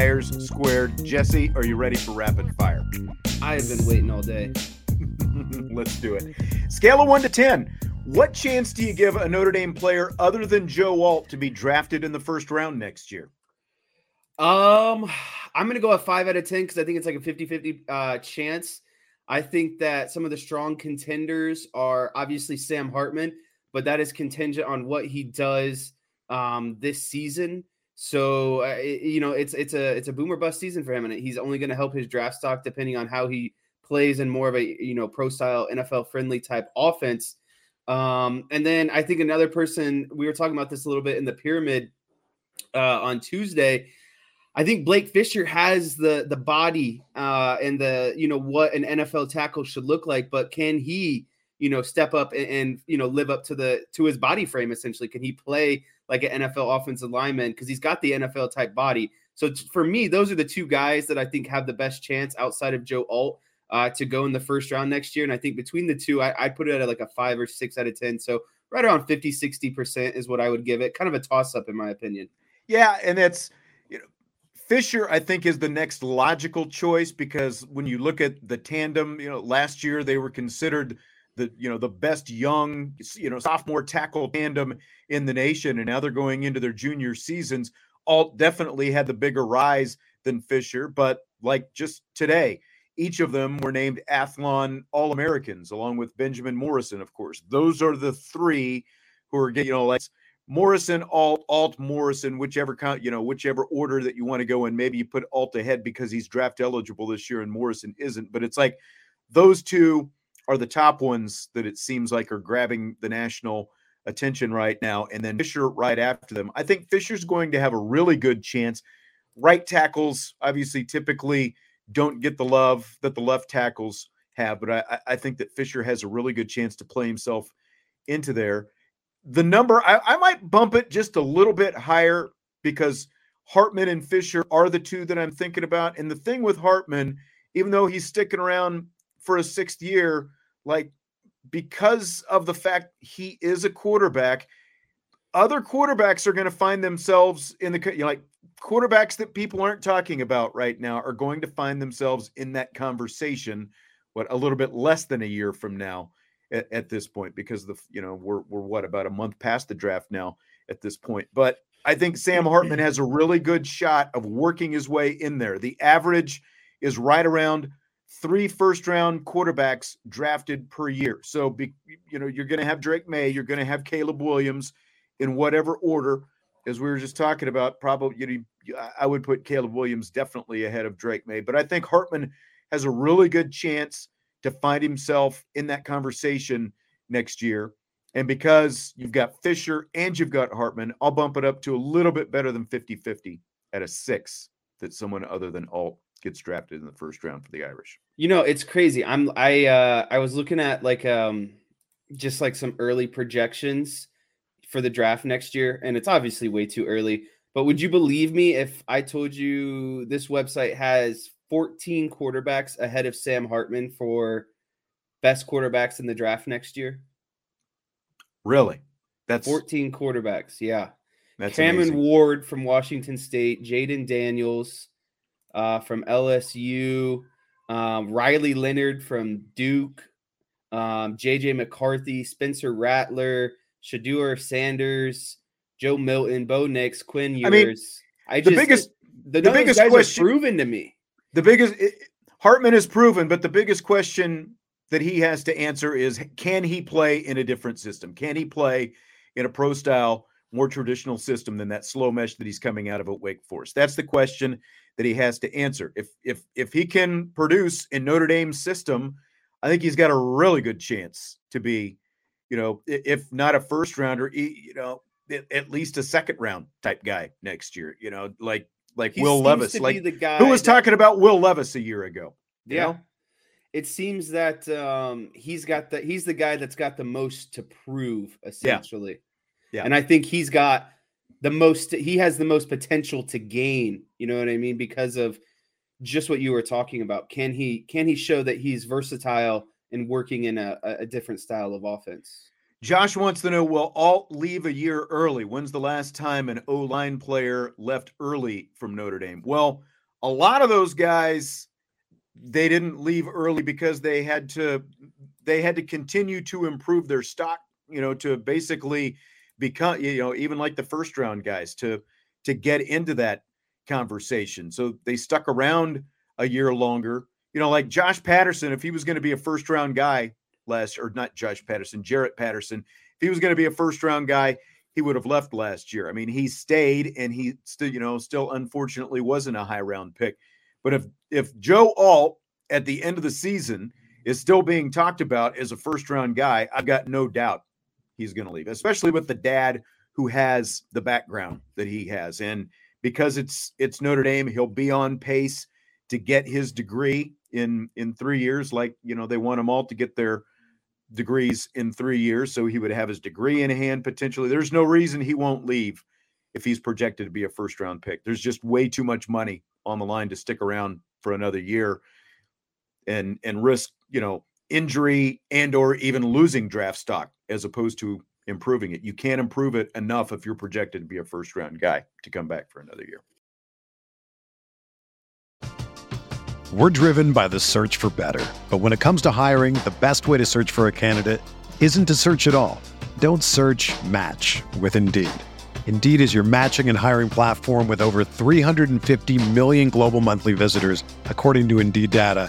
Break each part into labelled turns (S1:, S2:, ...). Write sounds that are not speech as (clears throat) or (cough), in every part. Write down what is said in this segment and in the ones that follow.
S1: Squared. Jesse, are you ready for rapid fire?
S2: I have been waiting all day. (laughs)
S1: Let's do it. Scale of 1 to 10. What chance do you give a Notre Dame player other than Joe Alt to be drafted in the first round next year?
S2: Um, I'm gonna go a five out of ten because I think it's like a 50-50 uh, chance. I think that some of the strong contenders are obviously Sam Hartman, but that is contingent on what he does um, this season. So uh, you know, it's it's a it's a boomer bust season for him, and he's only going to help his draft stock depending on how he plays in more of a you know pro style NFL friendly type offense. Um, and then I think another person we were talking about this a little bit in the pyramid uh, on Tuesday. I think Blake Fisher has the the body uh, and the you know what an NFL tackle should look like, but can he you know step up and, and you know live up to the to his body frame essentially? Can he play like an NFL offensive lineman because he's got the NFL type body? So for me, those are the two guys that I think have the best chance outside of Joe Alt uh, to go in the first round next year. And I think between the two, I, I'd put it at like a five or six out of 10. So right around 50, 60% is what I would give it. Kind of a toss up, in my opinion.
S1: Yeah, and know Fisher I think is the next logical choice because when you look at the tandem, you know, last year they were considered the you know the best young you know sophomore tackle tandem in the nation and now they're going into their junior seasons. Alt definitely had the bigger rise than Fisher, but like just today, each of them were named Athlon All Americans, along with Benjamin Morrison, of course. Those are the three who are getting, you know, like Morrison, Alt, Alt, Morrison, whichever count, you know, whichever order that you want to go in. Maybe you put Alt ahead because he's draft eligible this year and Morrison isn't. But it's like those two are the top ones that it seems like are grabbing the national attention right now. And then Fisher right after them. I think Fisher's going to have a really good chance. Right tackles, obviously, typically don't get the love that the left tackles have, but I, I think that Fisher has a really good chance to play himself into there. The number, I, I might bump it just a little bit higher because Hartman and Fisher are the two that I'm thinking about. And the thing with Hartman, even though he's sticking around for a sixth year, like because of the fact he is a quarterback, other quarterbacks are going to find themselves in the you know, like quarterbacks that people aren't talking about right now are going to find themselves in that conversation what a little bit less than a year from now at, at this point because the you know we're we're what about a month past the draft now at this point but I think Sam Hartman has a really good shot of working his way in there. The average is right around three first round quarterbacks drafted per year. So, be, you know, you're going to have Drake Maye, you're going to have Caleb Williams in whatever order, as we were just talking about. Probably, you know, I would put Caleb Williams definitely ahead of Drake Maye, but I think Hartman has a really good chance to find himself in that conversation next year. And because you've got Fisher and you've got Hartman, I'll bump it up to a little bit better than 50 50 at a six that someone other than Alt gets drafted in the first round for the Irish.
S2: You know, it's crazy. I'm I uh I was looking at like um just like some early projections for the draft next year and it's obviously way too early, but would you believe me if I told you this website has 14 quarterbacks ahead of Sam Hartman for best quarterbacks in the draft next year?
S1: Really? That's
S2: 14 quarterbacks. Yeah.
S1: that's
S2: Cameron
S1: amazing.
S2: Ward from Washington State, Jayden Daniels uh, from LSU, um, Riley Leonard from Duke, um, JJ McCarthy, Spencer Rattler, Shedeur Sanders, Joe Milton, Bo Nix, Quinn Ewers.
S1: I mean,
S2: I
S1: the biggest-
S2: the,
S1: the
S2: none of those
S1: biggest question-
S2: proven to me.
S1: The biggest it- Hartman is proven, but the biggest question that he has to answer is can he play in a different system? Can he play in a pro style, more traditional system than that slow mesh that he's coming out of at Wake Forest? That's the question that he has to answer. If if if he can produce in Notre Dame's system, I think he's got a really good chance to be, you know, if not a first rounder, you know, at- least a second round type guy next year. You know, like like
S2: He
S1: Will Levis, like
S2: the guy
S1: who was
S2: that-
S1: talking about Will Levis a year ago? you
S2: Yeah.
S1: know?
S2: It seems that um, he's got the he's the guy that's got the most to prove essentially.
S1: Yeah.
S2: And I think he's got the most he has the most potential to gain, you know what I mean, because of just what you were talking about. Can he can he show that he's versatile and working in a, a a different style of offense?
S1: Josh wants to know will Alt leave a year early? When's the last time an O line player left early from Notre Dame? Well, a lot of those guys they didn't leave early because they had to they had to continue to improve their stock, you know, to basically become you know, even like the first round guys to to get into that conversation. So they stuck around a year longer. You know, like Josh Patterson if he was going to be a first round guy last or not Josh Patterson, Jarrett Patterson. If he was going to be a first round guy, he would have left last year. I mean, he stayed and he still, you know, still unfortunately wasn't a high round pick. But if if Joe Alt at the end of the season is still being talked about as a first round guy, I've got no doubt he's going to leave, especially with the dad who has the background that he has. And because it's it's Notre Dame, he'll be on pace to get his degree in in 3 years like, you know, they want them all to get their degrees in 3 years so he would have his degree in hand potentially. There's no reason he won't leave if he's projected to be a first round pick. There's just way too much money on the line to stick around for another year and and risk, you know, injury and or even losing draft stock as opposed to improving it. You can't improve it enough if you're projected to be a first round guy to come back for another year.
S3: We're driven by the search for better. But when it comes to hiring, the best way to search for a candidate isn't to search at all. Don't search match with Indeed. Indeed is your matching and hiring platform with over 350 million global monthly visitors, according to Indeed data,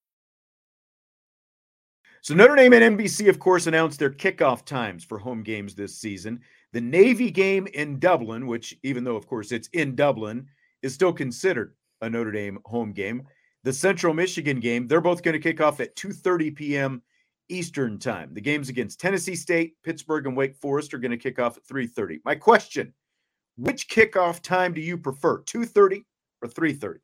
S1: So Notre Dame and NBC, of course, announced their kickoff times for home games this season. The Navy game in Dublin, which, even though, of course, it's in Dublin, is still considered a Notre Dame home game. The Central Michigan game, they're both going to kick off at 2:30 p.m. Eastern time. The games against Tennessee State, Pittsburgh, and Wake Forest are going to kick off at 3:30. My question: Which kickoff time do you prefer, 2:30 or 3:30?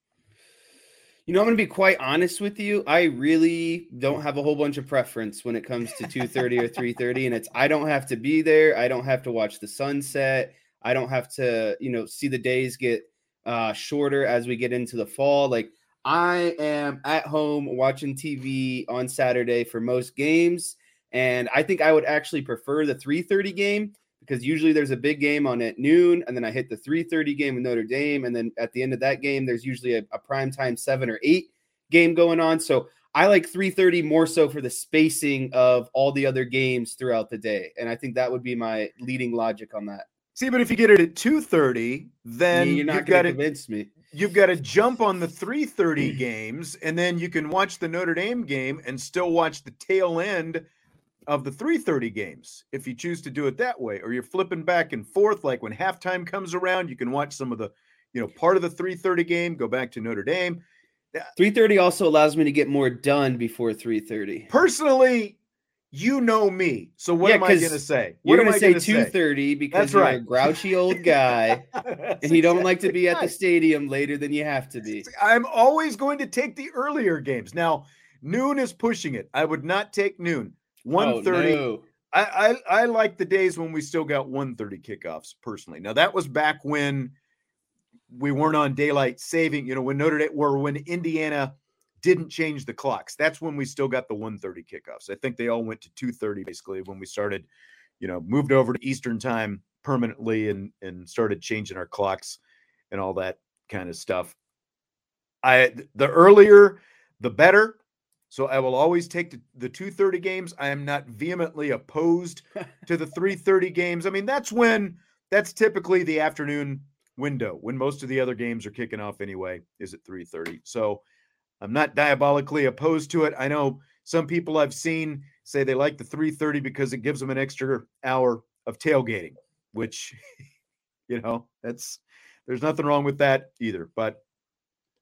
S2: You know, I'm going to be quite honest with you. I really don't have a whole bunch of preference when it comes to 2:30 or 3:30 and it's I don't have to be there. I don't have to watch the sunset. I don't have to, you know, see the days get uh, shorter as we get into the fall. Like I am at home watching TV on Saturday for most games, and I think I would actually prefer the 3:30 game because usually there's a big game on at noon, and then I hit the 3:30 game with Notre Dame, and then at the end of that game, there's usually a, a prime time seven or eight game going on. So I like 3:30 more so for the spacing of all the other games throughout the day, and I think that would be my leading logic on that.
S1: See, but if you get it at 2:30, then
S2: you're not
S1: going to
S2: convince me.
S1: You've got to jump on the 3:30 (clears throat) games, and then you can watch the Notre Dame game and still watch the tail end of the 3:30 games if you choose to do it that way, or you're flipping back and forth. Like when halftime comes around, you can watch some of the, you know, part of the 3:30 game, go back to Notre Dame.
S2: 3:30 uh also allows me to get more done before 3:30.
S1: Personally, you know me. So what yeah, am I going to say?
S2: What you're going to say 2:30 because That's you're right. a grouchy old guy (laughs) and you don't like to be at the stadium later than you have to be.
S1: I'm always going to take the earlier games. Now, noon is pushing it. I would not take noon. 1:30. Oh, no. I, I I like the days when we still got 1:30 kickoffs personally. Now that was back when we weren't on daylight saving, you know, when Notre Dame or when Indiana didn't change the clocks. That's when we still got the 1:30 kickoffs. I think they all went to 2:30 basically when we started, you know, moved over to Eastern time permanently and and started changing our clocks and all that kind of stuff. I the earlier the better. So I will always take the, the 2:30 games. I am not vehemently opposed (laughs) to the 3:30 games. I mean, that's when that's typically the afternoon window when most of the other games are kicking off anyway is at 3:30. So I'm not diabolically opposed to it. I know some people I've seen say they like the 3:30 because it gives them an extra hour of tailgating, which (laughs) you know, that's there's nothing wrong with that either, but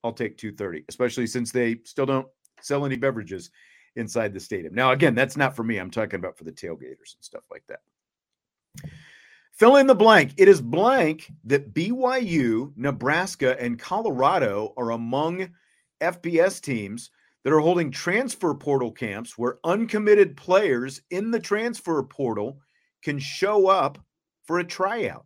S1: I'll take 2:30, especially since they still don't sell any beverages inside the stadium. Now again, that's not for me. I'm talking about for the tailgaters and stuff like that. Fill in the blank. It is blank that BYU, Nebraska, and Colorado are among FBS teams that are holding transfer portal camps where uncommitted players in the transfer portal can show up for a tryout.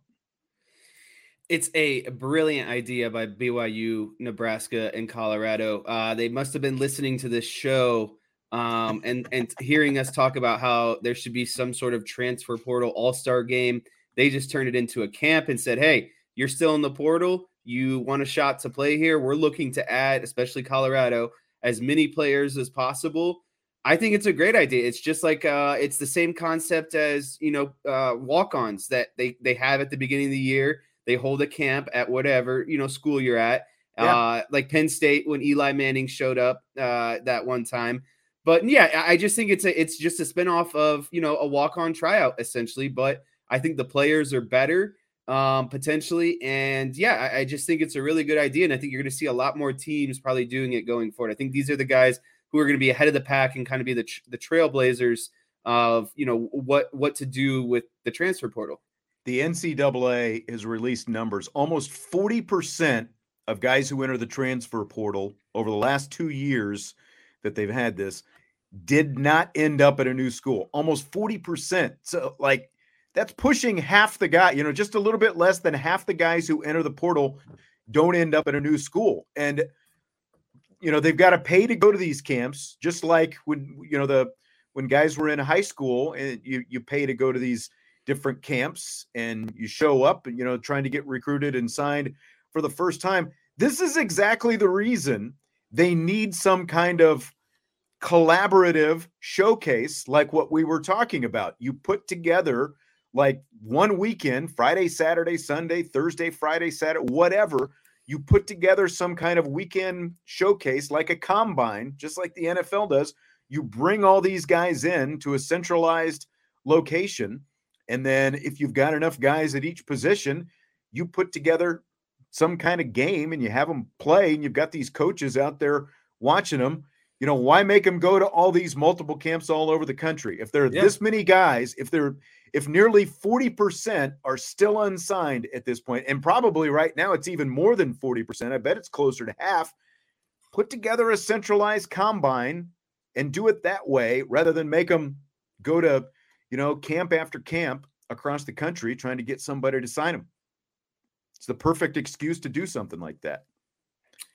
S2: It's a brilliant idea by BYU, Nebraska, and Colorado. Uh, they must have been listening to this show um, and and hearing us talk about how there should be some sort of transfer portal all star game they just turned it into a camp and said, hey, you're still in the portal. You want a shot to play here. We're looking to add, especially Colorado, as many players as possible. I think it's a great idea. It's just like uh, it's the same concept as you know uh, walk-ons that they they have at the beginning of the year. They hold a camp at whatever you know school you're at, yeah. uh, like Penn State when Eli Manning showed up uh, that one time. But yeah, I just think it's a it's just a spinoff of you know a walk-on tryout essentially, but I think the players are better um, potentially. And yeah, I, I, just think it's a really good idea. And I think you're going to see a lot more teams probably doing it going forward. I think these are the guys who are going to be ahead of the pack and kind of be the, the trailblazers of, you know, what, what to do with the transfer portal.
S1: The NCAA has released numbers. Almost 40% of guys who enter the transfer portal over the last two years that they've had this did not end up at a new school. Almost 40%. So, like, that's pushing half the guy, you know, just a little bit less than half the guys who enter the portal don't end up at a new school. And you know, they've got to pay to go to these camps, just like when you know the when guys were in high school and you you pay to go to these different camps and you show up you know trying to get recruited and signed for the first time. This is exactly the reason they need some kind of collaborative showcase like what we were talking about. You put together like one weekend, Friday, Saturday, Sunday, Thursday, Friday, Saturday, whatever, you put together some kind of weekend showcase like a combine, just like the NFL does. You bring all these guys in to a centralized location. And then if you've got enough guys at each position, you put together some kind of game and you have them play, and you've got these coaches out there watching them. You know, why make them go to all these multiple camps all over the country? If there are yeah. this many guys, if they're if nearly 40% are still unsigned at this point, and probably right now it's even more than 40%, I bet it's closer to half, put together a centralized combine and do it that way rather than make them go to, you know, camp after camp across the country trying to get somebody to sign them. It's the perfect excuse to do something like that.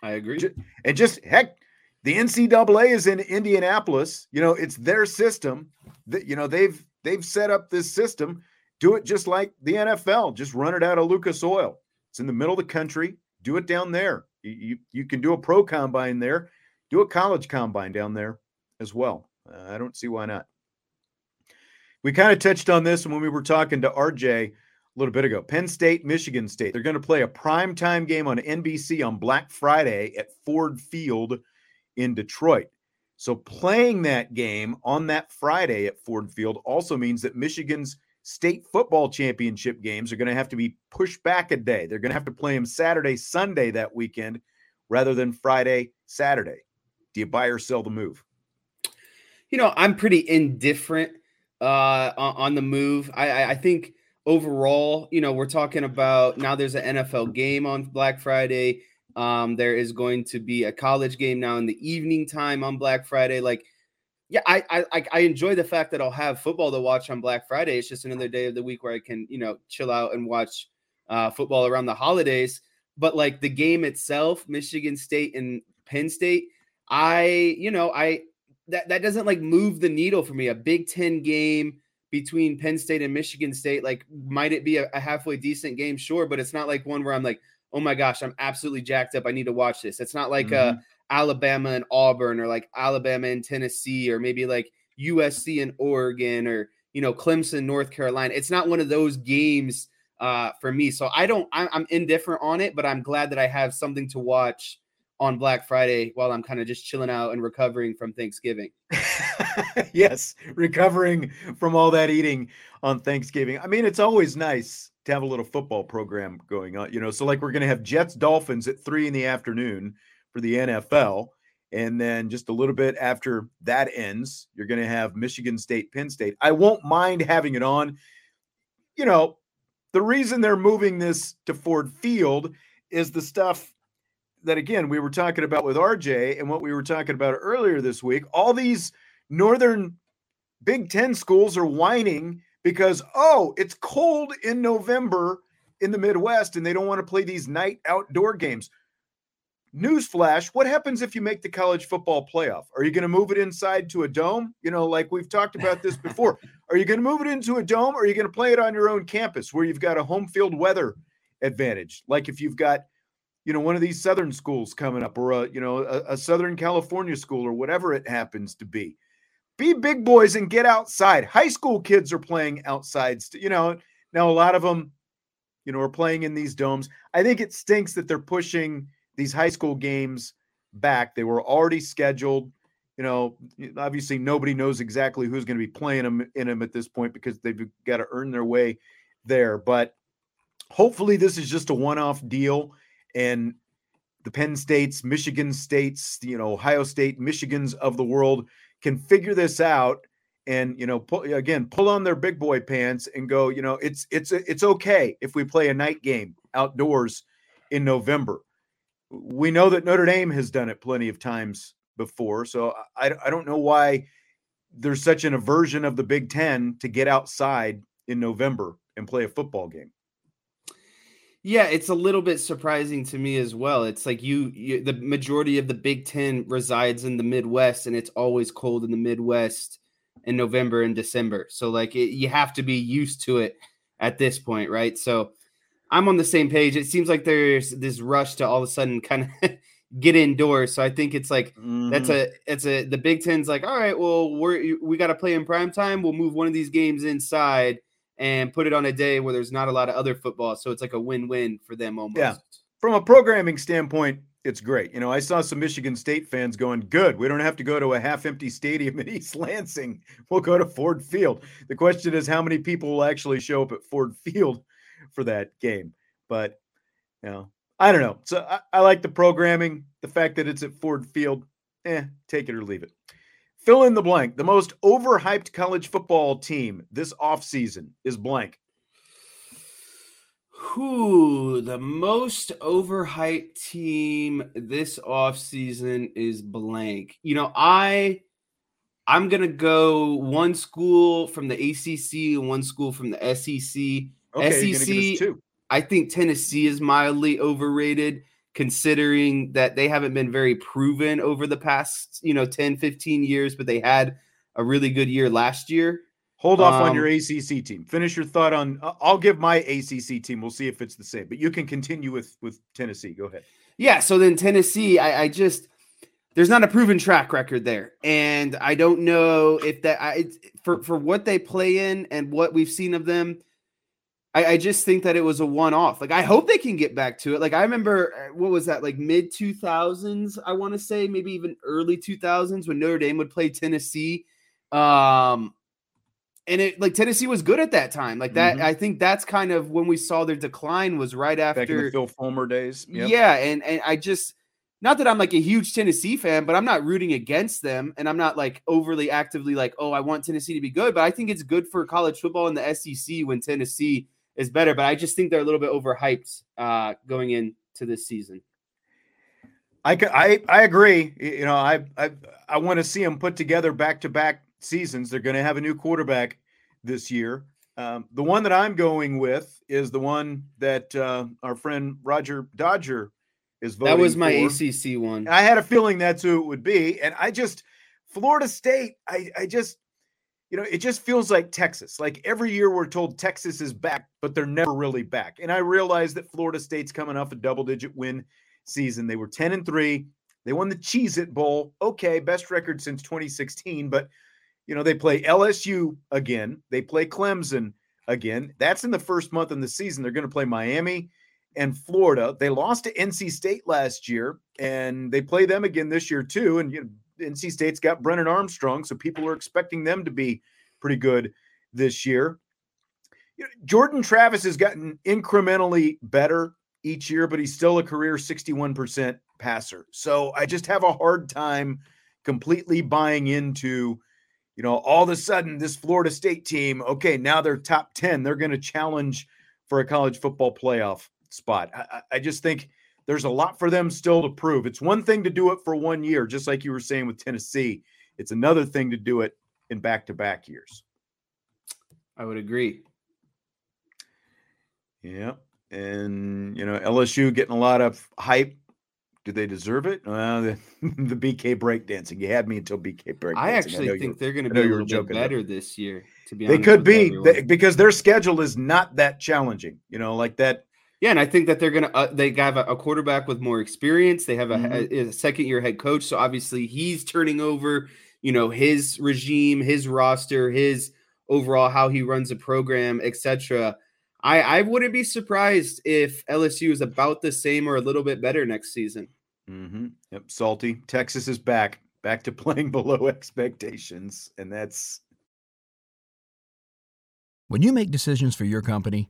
S2: I agree.
S1: And just heck, the NCAA is in Indianapolis. You know, it's their system. That you know they've they've set up this system. Do it just like the NFL. Just run it out of Lucas Oil. It's in the middle of the country. Do it down there. You, you, you can do a pro combine there. Do a college combine down there as well. Uh, I don't see why not. We kind of touched on this when we were talking to RJ a little bit ago. Penn State, Michigan State. They're going to play a prime time game on NBC on Black Friday at Ford Field in Detroit. So playing that game on that Friday at Ford Field also means that Michigan's state football championship games are going to have to be pushed back a day. They're going to have to play them Saturday, Sunday that weekend rather than Friday, Saturday. Do you buy or sell the move?
S2: You know, I'm pretty indifferent uh, on, the move. I, I think overall, you know, we're talking about now there's an NFL game on Black Friday. Um, there is going to be a college game now in the evening time on Black Friday. Like, yeah, I, I I enjoy the fact that I'll have football to watch on Black Friday. It's just another day of the week where I can, you know, chill out and watch uh, football around the holidays. But like the game itself, Michigan State and Penn State, I, you know, I that that doesn't like move the needle for me. A Big Ten game between Penn State and Michigan State, like, might it be a, a halfway decent game? Sure, but it's not like one where I'm like, oh my gosh, I'm absolutely jacked up. I need to watch this. It's not like mm-hmm. uh, Alabama and Auburn or like Alabama and Tennessee or maybe like USC and Oregon or you know Clemson, North Carolina. It's not one of those games uh, for me. So I don't. I'm, I'm indifferent on it, but I'm glad that I have something to watch on Black Friday while I'm kind of just chilling out and recovering from Thanksgiving. (laughs)
S1: yes, recovering from all that eating on Thanksgiving. I mean, it's always nice to have a little football program going on, you know. So, like, we're going to have Jets Dolphins at three in the afternoon for the NFL. And then just a little bit after that ends, you're going to have Michigan State, Penn State. I won't mind having it on. You know, the reason they're moving this to Ford Field is the stuff that again we were talking about with RJ and what we were talking about earlier this week. All these northern Big 10 schools are whining because oh, it's cold in November in the Midwest and they don't want to play these night outdoor games. Newsflash, what happens if you make the college football playoff? Are you going to move it inside to a dome? You know, like we've talked about this (laughs) before. are you going to move it into a dome or are you going to play it on your own campus where you've got a home field weather advantage? Like if you've got you know one of these southern schools coming up or a you know a, a, southern california school or whatever it happens to be. Be big boys and get outside. High school kids are playing outside you know now a lot of them you know are playing in these domes. I think it stinks that they're pushing these high school games back. They were already scheduled you know obviously nobody knows exactly who's going to be playing them in them at this point because they've got to earn their way there. But hopefully this is just a one-off deal and the Penn States, Michigan States, you know, Ohio State, Michigans of the world can figure this out and you know pull, again pull on their big boy pants and go you know it's it's it's okay if we play a night game outdoors in November. We know that Notre Dame has done it plenty of times before, so I I don't know why there's such an aversion of the Big 10 to get outside in November and play a football game.
S2: Yeah, it's a little bit surprising to me as well. It's like you, you, the majority of the Big Ten resides in the Midwest, and it's always cold in the Midwest in November and December. So like it, you have to be used to it at this point, right? So I'm on the same page. It seems like there's this rush to all of a sudden kind of (laughs) get indoors. So I think it's like mm-hmm. that's a it's a the Big Ten's like, all right, well we're we got to play in prime time. We'll move one of these games inside and put it on a day where there's not a lot of other football. So it's like a win win for them almost.
S1: Yeah. From a programming standpoint, it's great. You know, I saw some Michigan State fans going, good. We don't have to go to a half empty stadium in (laughs) East Lansing. We'll go to Ford Field. The question is how many people will actually show up at Ford Field (laughs) for that game. But, you know, I don't know. So I, I like the programming, the fact that it's at Ford Field. Eh, take it or leave it. Fill in the blank. The most overhyped college football team this offseason is blank.
S2: Who the most overhyped team this offseason is blank. You know, I I'm gonna go one school from the ACC and one school from the SEC.
S1: Okay, SEC,
S2: I think Tennessee is mildly overrated considering that they haven't been very proven over the past, you know, 10, 15 years, but they had a really good year last year.
S1: Hold off um, on your ACC team. Finish your thought on. I'll give my ACC team. We'll see if it's the same. But you can continue with with Tennessee. Go ahead.
S2: Yeah. So then Tennessee, I, I just there's not a proven track record there, and I don't know if that I for for what they play in and what we've seen of them. I, I just think that it was a one off. Like I hope they can get back to it. Like I remember uh, what was that like mid two thousands? I want to say maybe even early two thousands when Notre Dame would play Tennessee. Um, and it like Tennessee was good at that time. Like that, mm-hmm. I think that's kind of when we saw their decline was right after
S1: Back in the Phil Fulmer days.
S2: Yep. Yeah, and and I just not that I'm like a huge Tennessee fan, but I'm not rooting against them, and I'm not like overly actively like, oh, I want Tennessee to be good. But I think it's good for college football in the SEC when Tennessee is better. But I just think they're a little bit overhyped uh, going into this season.
S1: I, I I agree. You know, I I I want to see them put together back to back seasons. They're going to have a new quarterback this year. Um, the one that I'm going with is the one that uh, our friend Roger Dodger is voting.
S2: That was my
S1: for.
S2: ACC one.
S1: I had a feeling that's who it would be, and I just Florida State. I I just you know it just feels like Texas. Like every year we're told Texas is back, but they're never really back. And I realize that Florida State's coming off a double digit win season. They were ten and three. They won the Cheez It Bowl. Okay, best record since 2016, but you know, they play LSU again. They play Clemson again. That's in the first month in the season. They're going to play Miami and Florida. They lost to NC State last year, and they play them again this year too. And you know, NC State's got Brennan Armstrong, so people are expecting them to be pretty good this year. Jordan Travis has gotten incrementally better each year, but he's still a career 61% passer. So I just have a hard time completely buying into you know, all of a sudden this Florida State team, okay, now they're top 10. They're going to challenge for a college football playoff spot. I, I, just think there's a lot for them still to prove. It's one thing to do it for one year, just like you were saying with Tennessee. It's another thing to do it in back to back years.
S2: I would agree.
S1: Yeah. And, you know, LSU getting a lot of hype do they deserve it? Well, (laughs) the, the BK breakdancing. You had me until BK breakdancing.
S2: I actually I think they're going to be a little bit better this year. To be honest.
S1: they could be they, because their schedule is not that challenging. You know, like that.
S2: Yeah, and I think that they're going to uh, they have a, a, quarterback with more experience. They have a, mm-hmm. a, a second year head coach, so obviously he's turning over. You know his regime, his roster, his overall how he runs a program, etc. I, I wouldn't be surprised if LSU is about the same or a little bit better next season.
S1: Mm-hmm. Yep, salty. Texas is back, back to (laughs) playing below expectations, and that's.
S4: When you make decisions for your company,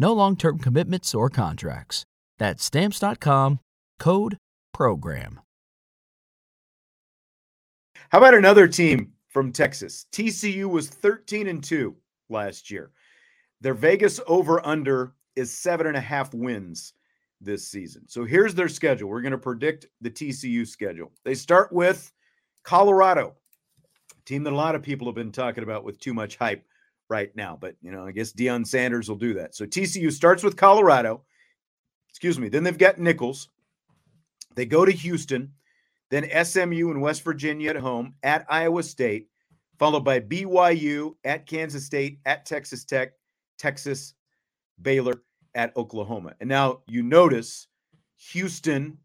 S4: No long term commitments or contracts. That's Stamps.com, code PROGRAM.
S1: How about another team from Texas? TCU was 13 and 2 last year. Their Vegas over under is seven and a half wins this season. So here's their schedule. We're going to predict the TCU schedule. They start with Colorado, team that a lot of people have been talking about with too much hype right now. But, you know, I guess Deion Sanders will do that. So TCU starts with Colorado. Excuse me. Then they've got Nicholls. They go to Houston, then SMU and West Virginia at home, at Iowa State, followed by BYU, at Kansas State, at Texas Tech, Texas, Baylor, at Oklahoma. And now you notice Houston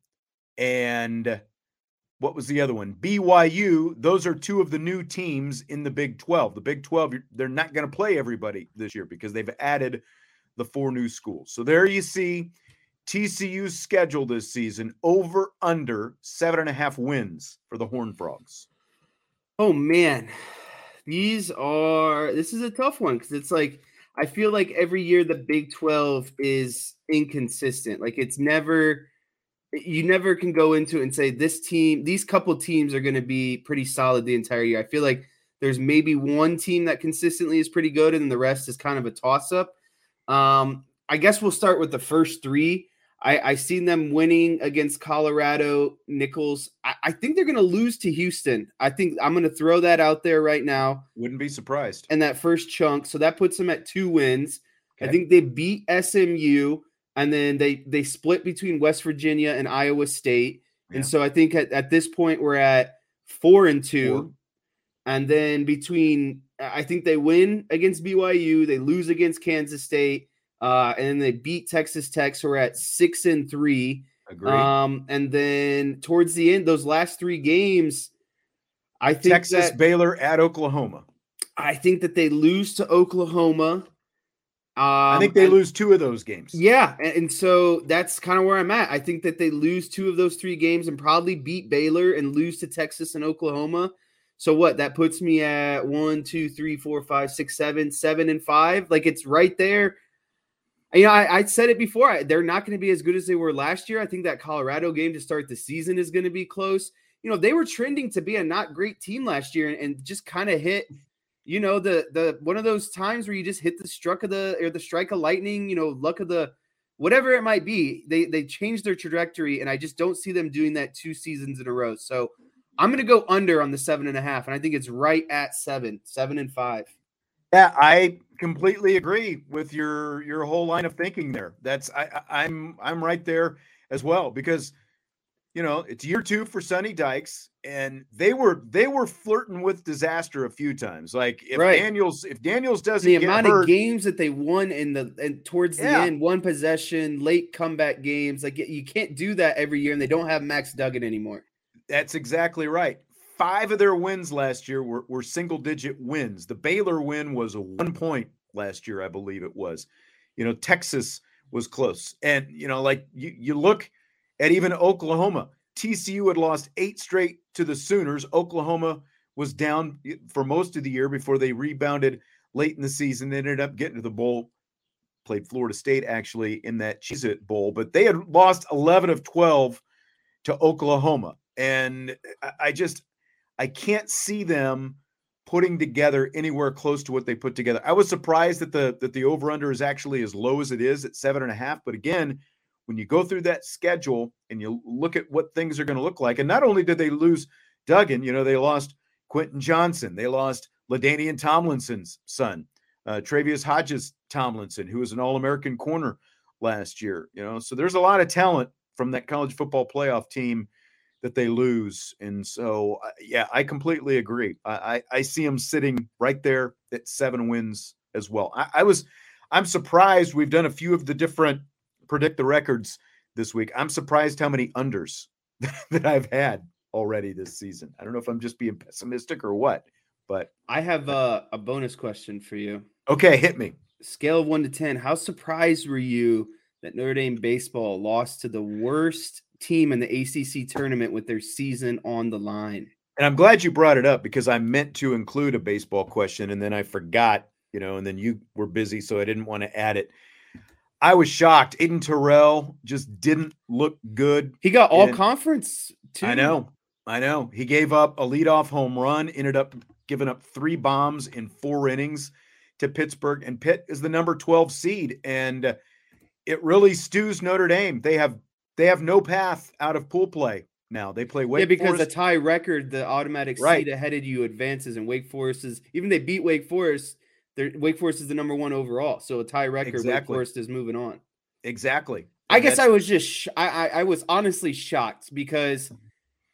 S1: and what was the other one? BYU. Those are two of the new teams in the Big 12. The Big 12, they're not going to play everybody this year because they've added the four new schools. So there you see TCU's schedule this season over under seven and a half wins for the Horn Frogs.
S2: Oh man, these are this is a tough one because it's like I feel like every year the Big 12 is inconsistent. Like it's never you never can go into it and say this team, these couple teams are going to be pretty solid the entire year. I feel like there's maybe one team that consistently is pretty good, and the rest is kind of a toss up. Um, I guess we'll start with the first three. I, I seen them winning against Colorado, Nicholls. I, I think they're going to lose to Houston. I think I'm going to throw that out there right now.
S1: Wouldn't be surprised.
S2: And that first chunk, so that puts them at two wins. Okay. I think they beat SMU, and then they they split between West Virginia and Iowa State. Yeah. And so I think at, at this point we're at four and two. Four. And then between I think they win against BYU, they lose against Kansas State, uh, and then they beat Texas Tech, so we're at six and three.
S1: Agree.
S2: Um, and then towards the end, those last three games, I think
S1: Texas,
S2: that,
S1: Baylor at Oklahoma.
S2: I think that they lose to Oklahoma.
S1: Um, I think they
S2: and,
S1: lose two of those games.
S2: Yeah, and, and so that's kind of where I'm at. I think that they lose two of those three games and probably beat Baylor and lose to Texas and Oklahoma. So what? That puts me at one, two, three, four, five, six, seven, seven, and five. Like it's right there. You know, I, I said it before. They're not going to be as good as they were last year. I think that Colorado game to start the season is going to be close. You know, they were trending to be a not great team last year and, and just kind of hit you know the the one of those times where you just hit the struck of the or the strike of lightning you know luck of the whatever it might be they they changed their trajectory and i just don't see them doing that two seasons in a row. So i'm going to go under on the seven and a half and i think it's right at seven seven and five.
S1: Yeah i completely agree with your your whole line of thinking there. That's i i'm i'm right there as well because you know, it's year two for Sonny Dykes, and they were they were flirting with disaster a few times. Like if right. Daniels if Daniels doesn't
S2: the amount
S1: hurt,
S2: of games that they won in the and towards the yeah. end, one possession, late comeback games, like you can't do that every year, and they don't have Max Duggan anymore.
S1: That's exactly right. Five of their wins last year were, were single digit wins. The Baylor win was a one point last year, I believe it was. You know, Texas was close, and you know, like you you look at even Oklahoma. TCU had lost eight straight to the Sooners. Oklahoma was down for most of the year before they rebounded late in the season. They ended up getting to the bowl, played Florida State actually in that Cheez It Bowl, but they had lost 11 of 12 to Oklahoma. And I just, I can't see them putting together anywhere close to what they put together. I was surprised that the that the over under is actually as low as it is at seven and a half. But again, when you go through that schedule and you look at what things are going to look like, and not only did they lose Duggan, you know, they lost Quentin Johnson, they lost LaDainian Tomlinson's son, uh, Tre'Vius Hodges Tomlinson, who was an All American corner last year. You know, so there's a lot of talent from that college football playoff team that they lose, and so uh, yeah, I completely agree. I, I, I see them sitting right there at seven wins as well. I, I was I'm surprised we've done a few of the different predict the records this week. I'm surprised how many unders (laughs) that I've had already this season. I don't know if I'm just being pessimistic or what, but
S2: I have a, a bonus question for you.
S1: Okay, hit me.
S2: Scale of one to 10. How surprised were you that Notre Dame baseball lost to the worst team in the ACC tournament with their season on the line?
S1: And I'm glad you brought it up because I meant to include a baseball question and then I forgot, you know, and then you were busy, so I didn't want to add it. I was shocked. Aidan Tyrell just didn't look good.
S2: He got all and conference too.
S1: I know. I know. He gave up a leadoff home run, ended up giving up three bombs in four innings to Pittsburgh. And Pitt is the number 12 seed. And it really stews Notre Dame. They have they have no path out of pool play now. They play Wake
S2: Yeah, because
S1: Forest.
S2: the tie record, the automatic right. seed ahead of you advances, and Wake Forest is even they beat Wake Forest they're, Wake Forest is the number one overall, so a tie record. Exactly. Wake Forest is moving on.
S1: Exactly.
S2: I guess I was just sh- I, I I was honestly shocked because mm-hmm.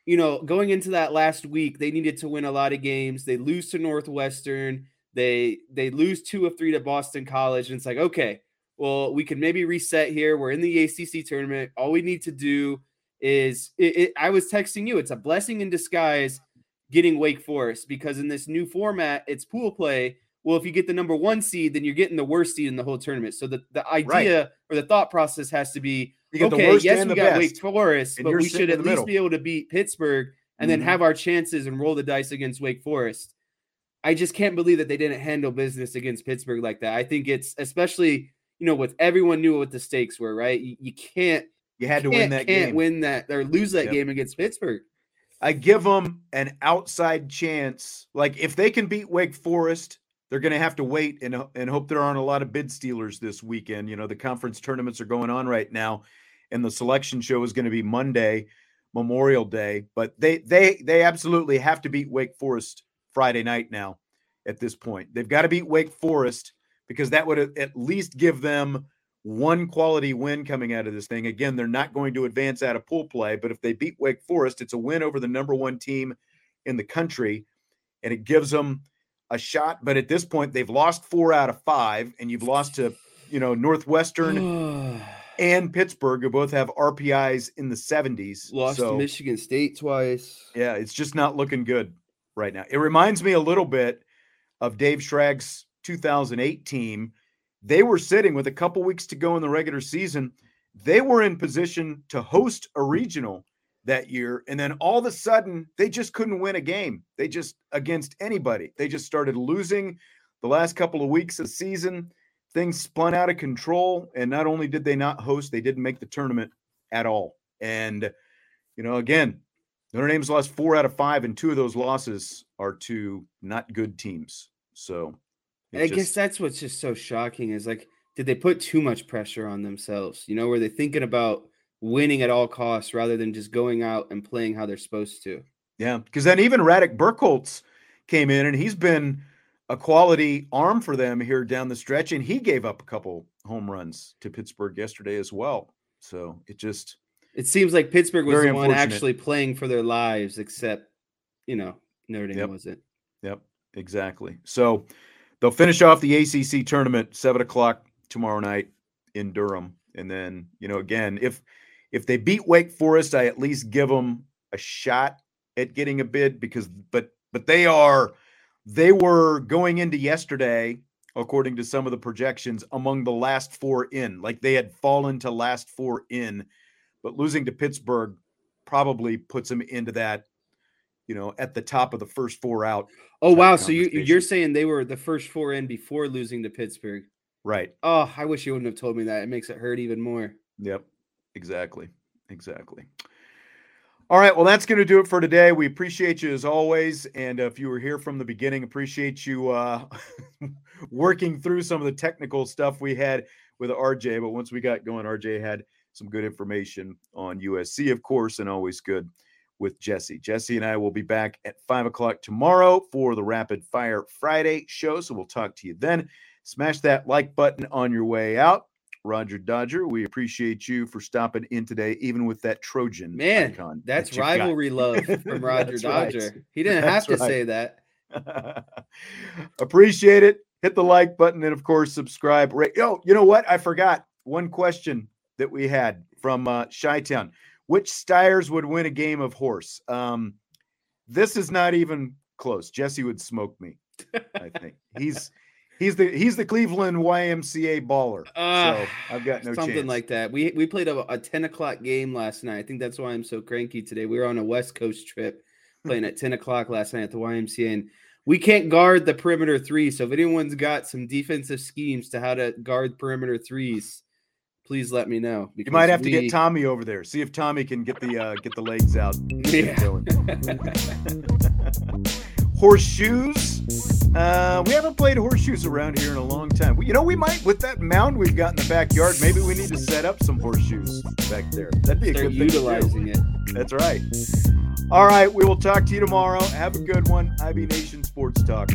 S2: you know going into that last week they needed to win a lot of games. They lose to Northwestern. They they lose two of three to Boston College, and it's like okay, well we can maybe reset here. We're in the ACC tournament. All we need to do is it, it, I was texting you. It's a blessing in disguise getting Wake Forest because in this new format, it's pool play. Well, if you get the number one seed, then you're getting the worst seed in the whole tournament. So the, the idea right. or the thought process has to be okay, yes, we got best, Wake Forest, but we should at least middle. be able to beat Pittsburgh and mm-hmm. then have our chances and roll the dice against Wake Forest. I just can't believe that they didn't handle business against Pittsburgh like that. I think it's especially, you know, with everyone knew what the stakes were, right? You, you can't
S1: you had to win that
S2: can't
S1: game.
S2: win that or lose that yep. game against Pittsburgh.
S1: I give them an outside chance. Like if they can beat Wake Forest, they're going to have to wait and, uh, and hope there aren't a lot of bid stealers this weekend. You know, the conference tournaments are going on right now, and the selection show is going to be Monday, Memorial Day. But they they they absolutely have to beat Wake Forest Friday night now. At this point, they've got to beat Wake Forest because that would uh, at least give them one quality win coming out of this thing. Again, they're not going to advance out of pool play, but if they beat Wake Forest, it's a win over the number one team in the country, and it gives them a shot. But at this point, they've lost four out of five, and you've lost to you know Northwestern (sighs) and Pittsburgh, who both have RPIs in the 70s.
S2: Lost so, to Michigan State twice.
S1: Yeah, it's just not looking good right now. It reminds me a little bit of Dave Schrage's 2008 team they were sitting with a couple weeks to go in the regular season. They were in position to host a regional that year. And then all of a sudden, they just couldn't win a game. They just, against anybody, they just started losing the last couple of weeks of season. Things spun out of control. And not only did they not host, they didn't make the tournament at all. And, you know, again, Notre Dame's lost four out of five, and two of those losses are to not good teams. So
S2: I just, guess that's what's just so shocking is like, did they put too much pressure on themselves? You know, were they thinking about winning at all costs rather than just going out and playing how they're supposed to?
S1: Yeah, because then even Radek Birkholz came in and he's been a quality arm for them here down the stretch, and he gave up a couple home runs to Pittsburgh yesterday as well. So it just
S2: it seems like Pittsburgh was the one actually playing for their lives, except you know Notre Dame
S1: yep.
S2: wasn't.
S1: Yep, exactly. So they'll finish off the ACC tournament seven o'clock tomorrow night in Durham, and then you know again if if they beat Wake Forest, I at least give them a shot at getting a bid because but but they are they were going into yesterday according to some of the projections among the last four in like they had fallen to last four in but losing to Pittsburgh probably puts them into that you know, at the top of the first four out.
S2: Oh wow! So you you're saying they were the first four in before losing to Pittsburgh?
S1: Right.
S2: Oh, I wish you wouldn't have told me that. It makes it hurt even more.
S1: Yep. Exactly. Exactly. All right. Well, that's going to do it for today. We appreciate you as always. And if you were here from the beginning, appreciate you uh, (laughs) working through some of the technical stuff we had with RJ. But once we got going, RJ had some good information on USC, of course, and always good with Jesse. Jesse and I will be back at five o'clock tomorrow for the Rapid Fire Friday show. So we'll talk to you then. Smash that like button on your way out. Roger Dodger, we appreciate you for stopping in today, even with that Trojan.
S2: Man, that's that rivalry got. love from (laughs) Roger Dodger. Right. He (laughs) didn't have to right. say that. (laughs)
S1: appreciate it. Hit the like button and, of course, subscribe. Oh, you know what? I forgot one question that we had from uh, Chi Town which Steyers would win a game of horse. Um, this is not even close. Jesse would smoke me. I think he's he's the he's the Cleveland YMCA baller. Uh, so I've got no
S2: something
S1: chance.
S2: like that. We we played a, a, ten o'clock game last night. I think that's why I'm so cranky today. We were on a West Coast trip, playing at (laughs) ten o'clock last night at the YMCA, and we can't guard the perimeter three. So if anyone's got some defensive schemes to how to guard perimeter threes, please let me know.
S1: You might have we... to get Tommy over there. See if Tommy can get the uh, get the legs out. (laughs) Yeah. (laughs) horseshoes. Uh, we haven't played horseshoes around here in a long time. You know, we might with that mound we've got in the backyard. Maybe we need to set up some horseshoes back there. That'd be a Start good
S2: utilizing it.
S1: That's right. All right, we will talk to you tomorrow. Have a good one. IB Nation Sports Talk.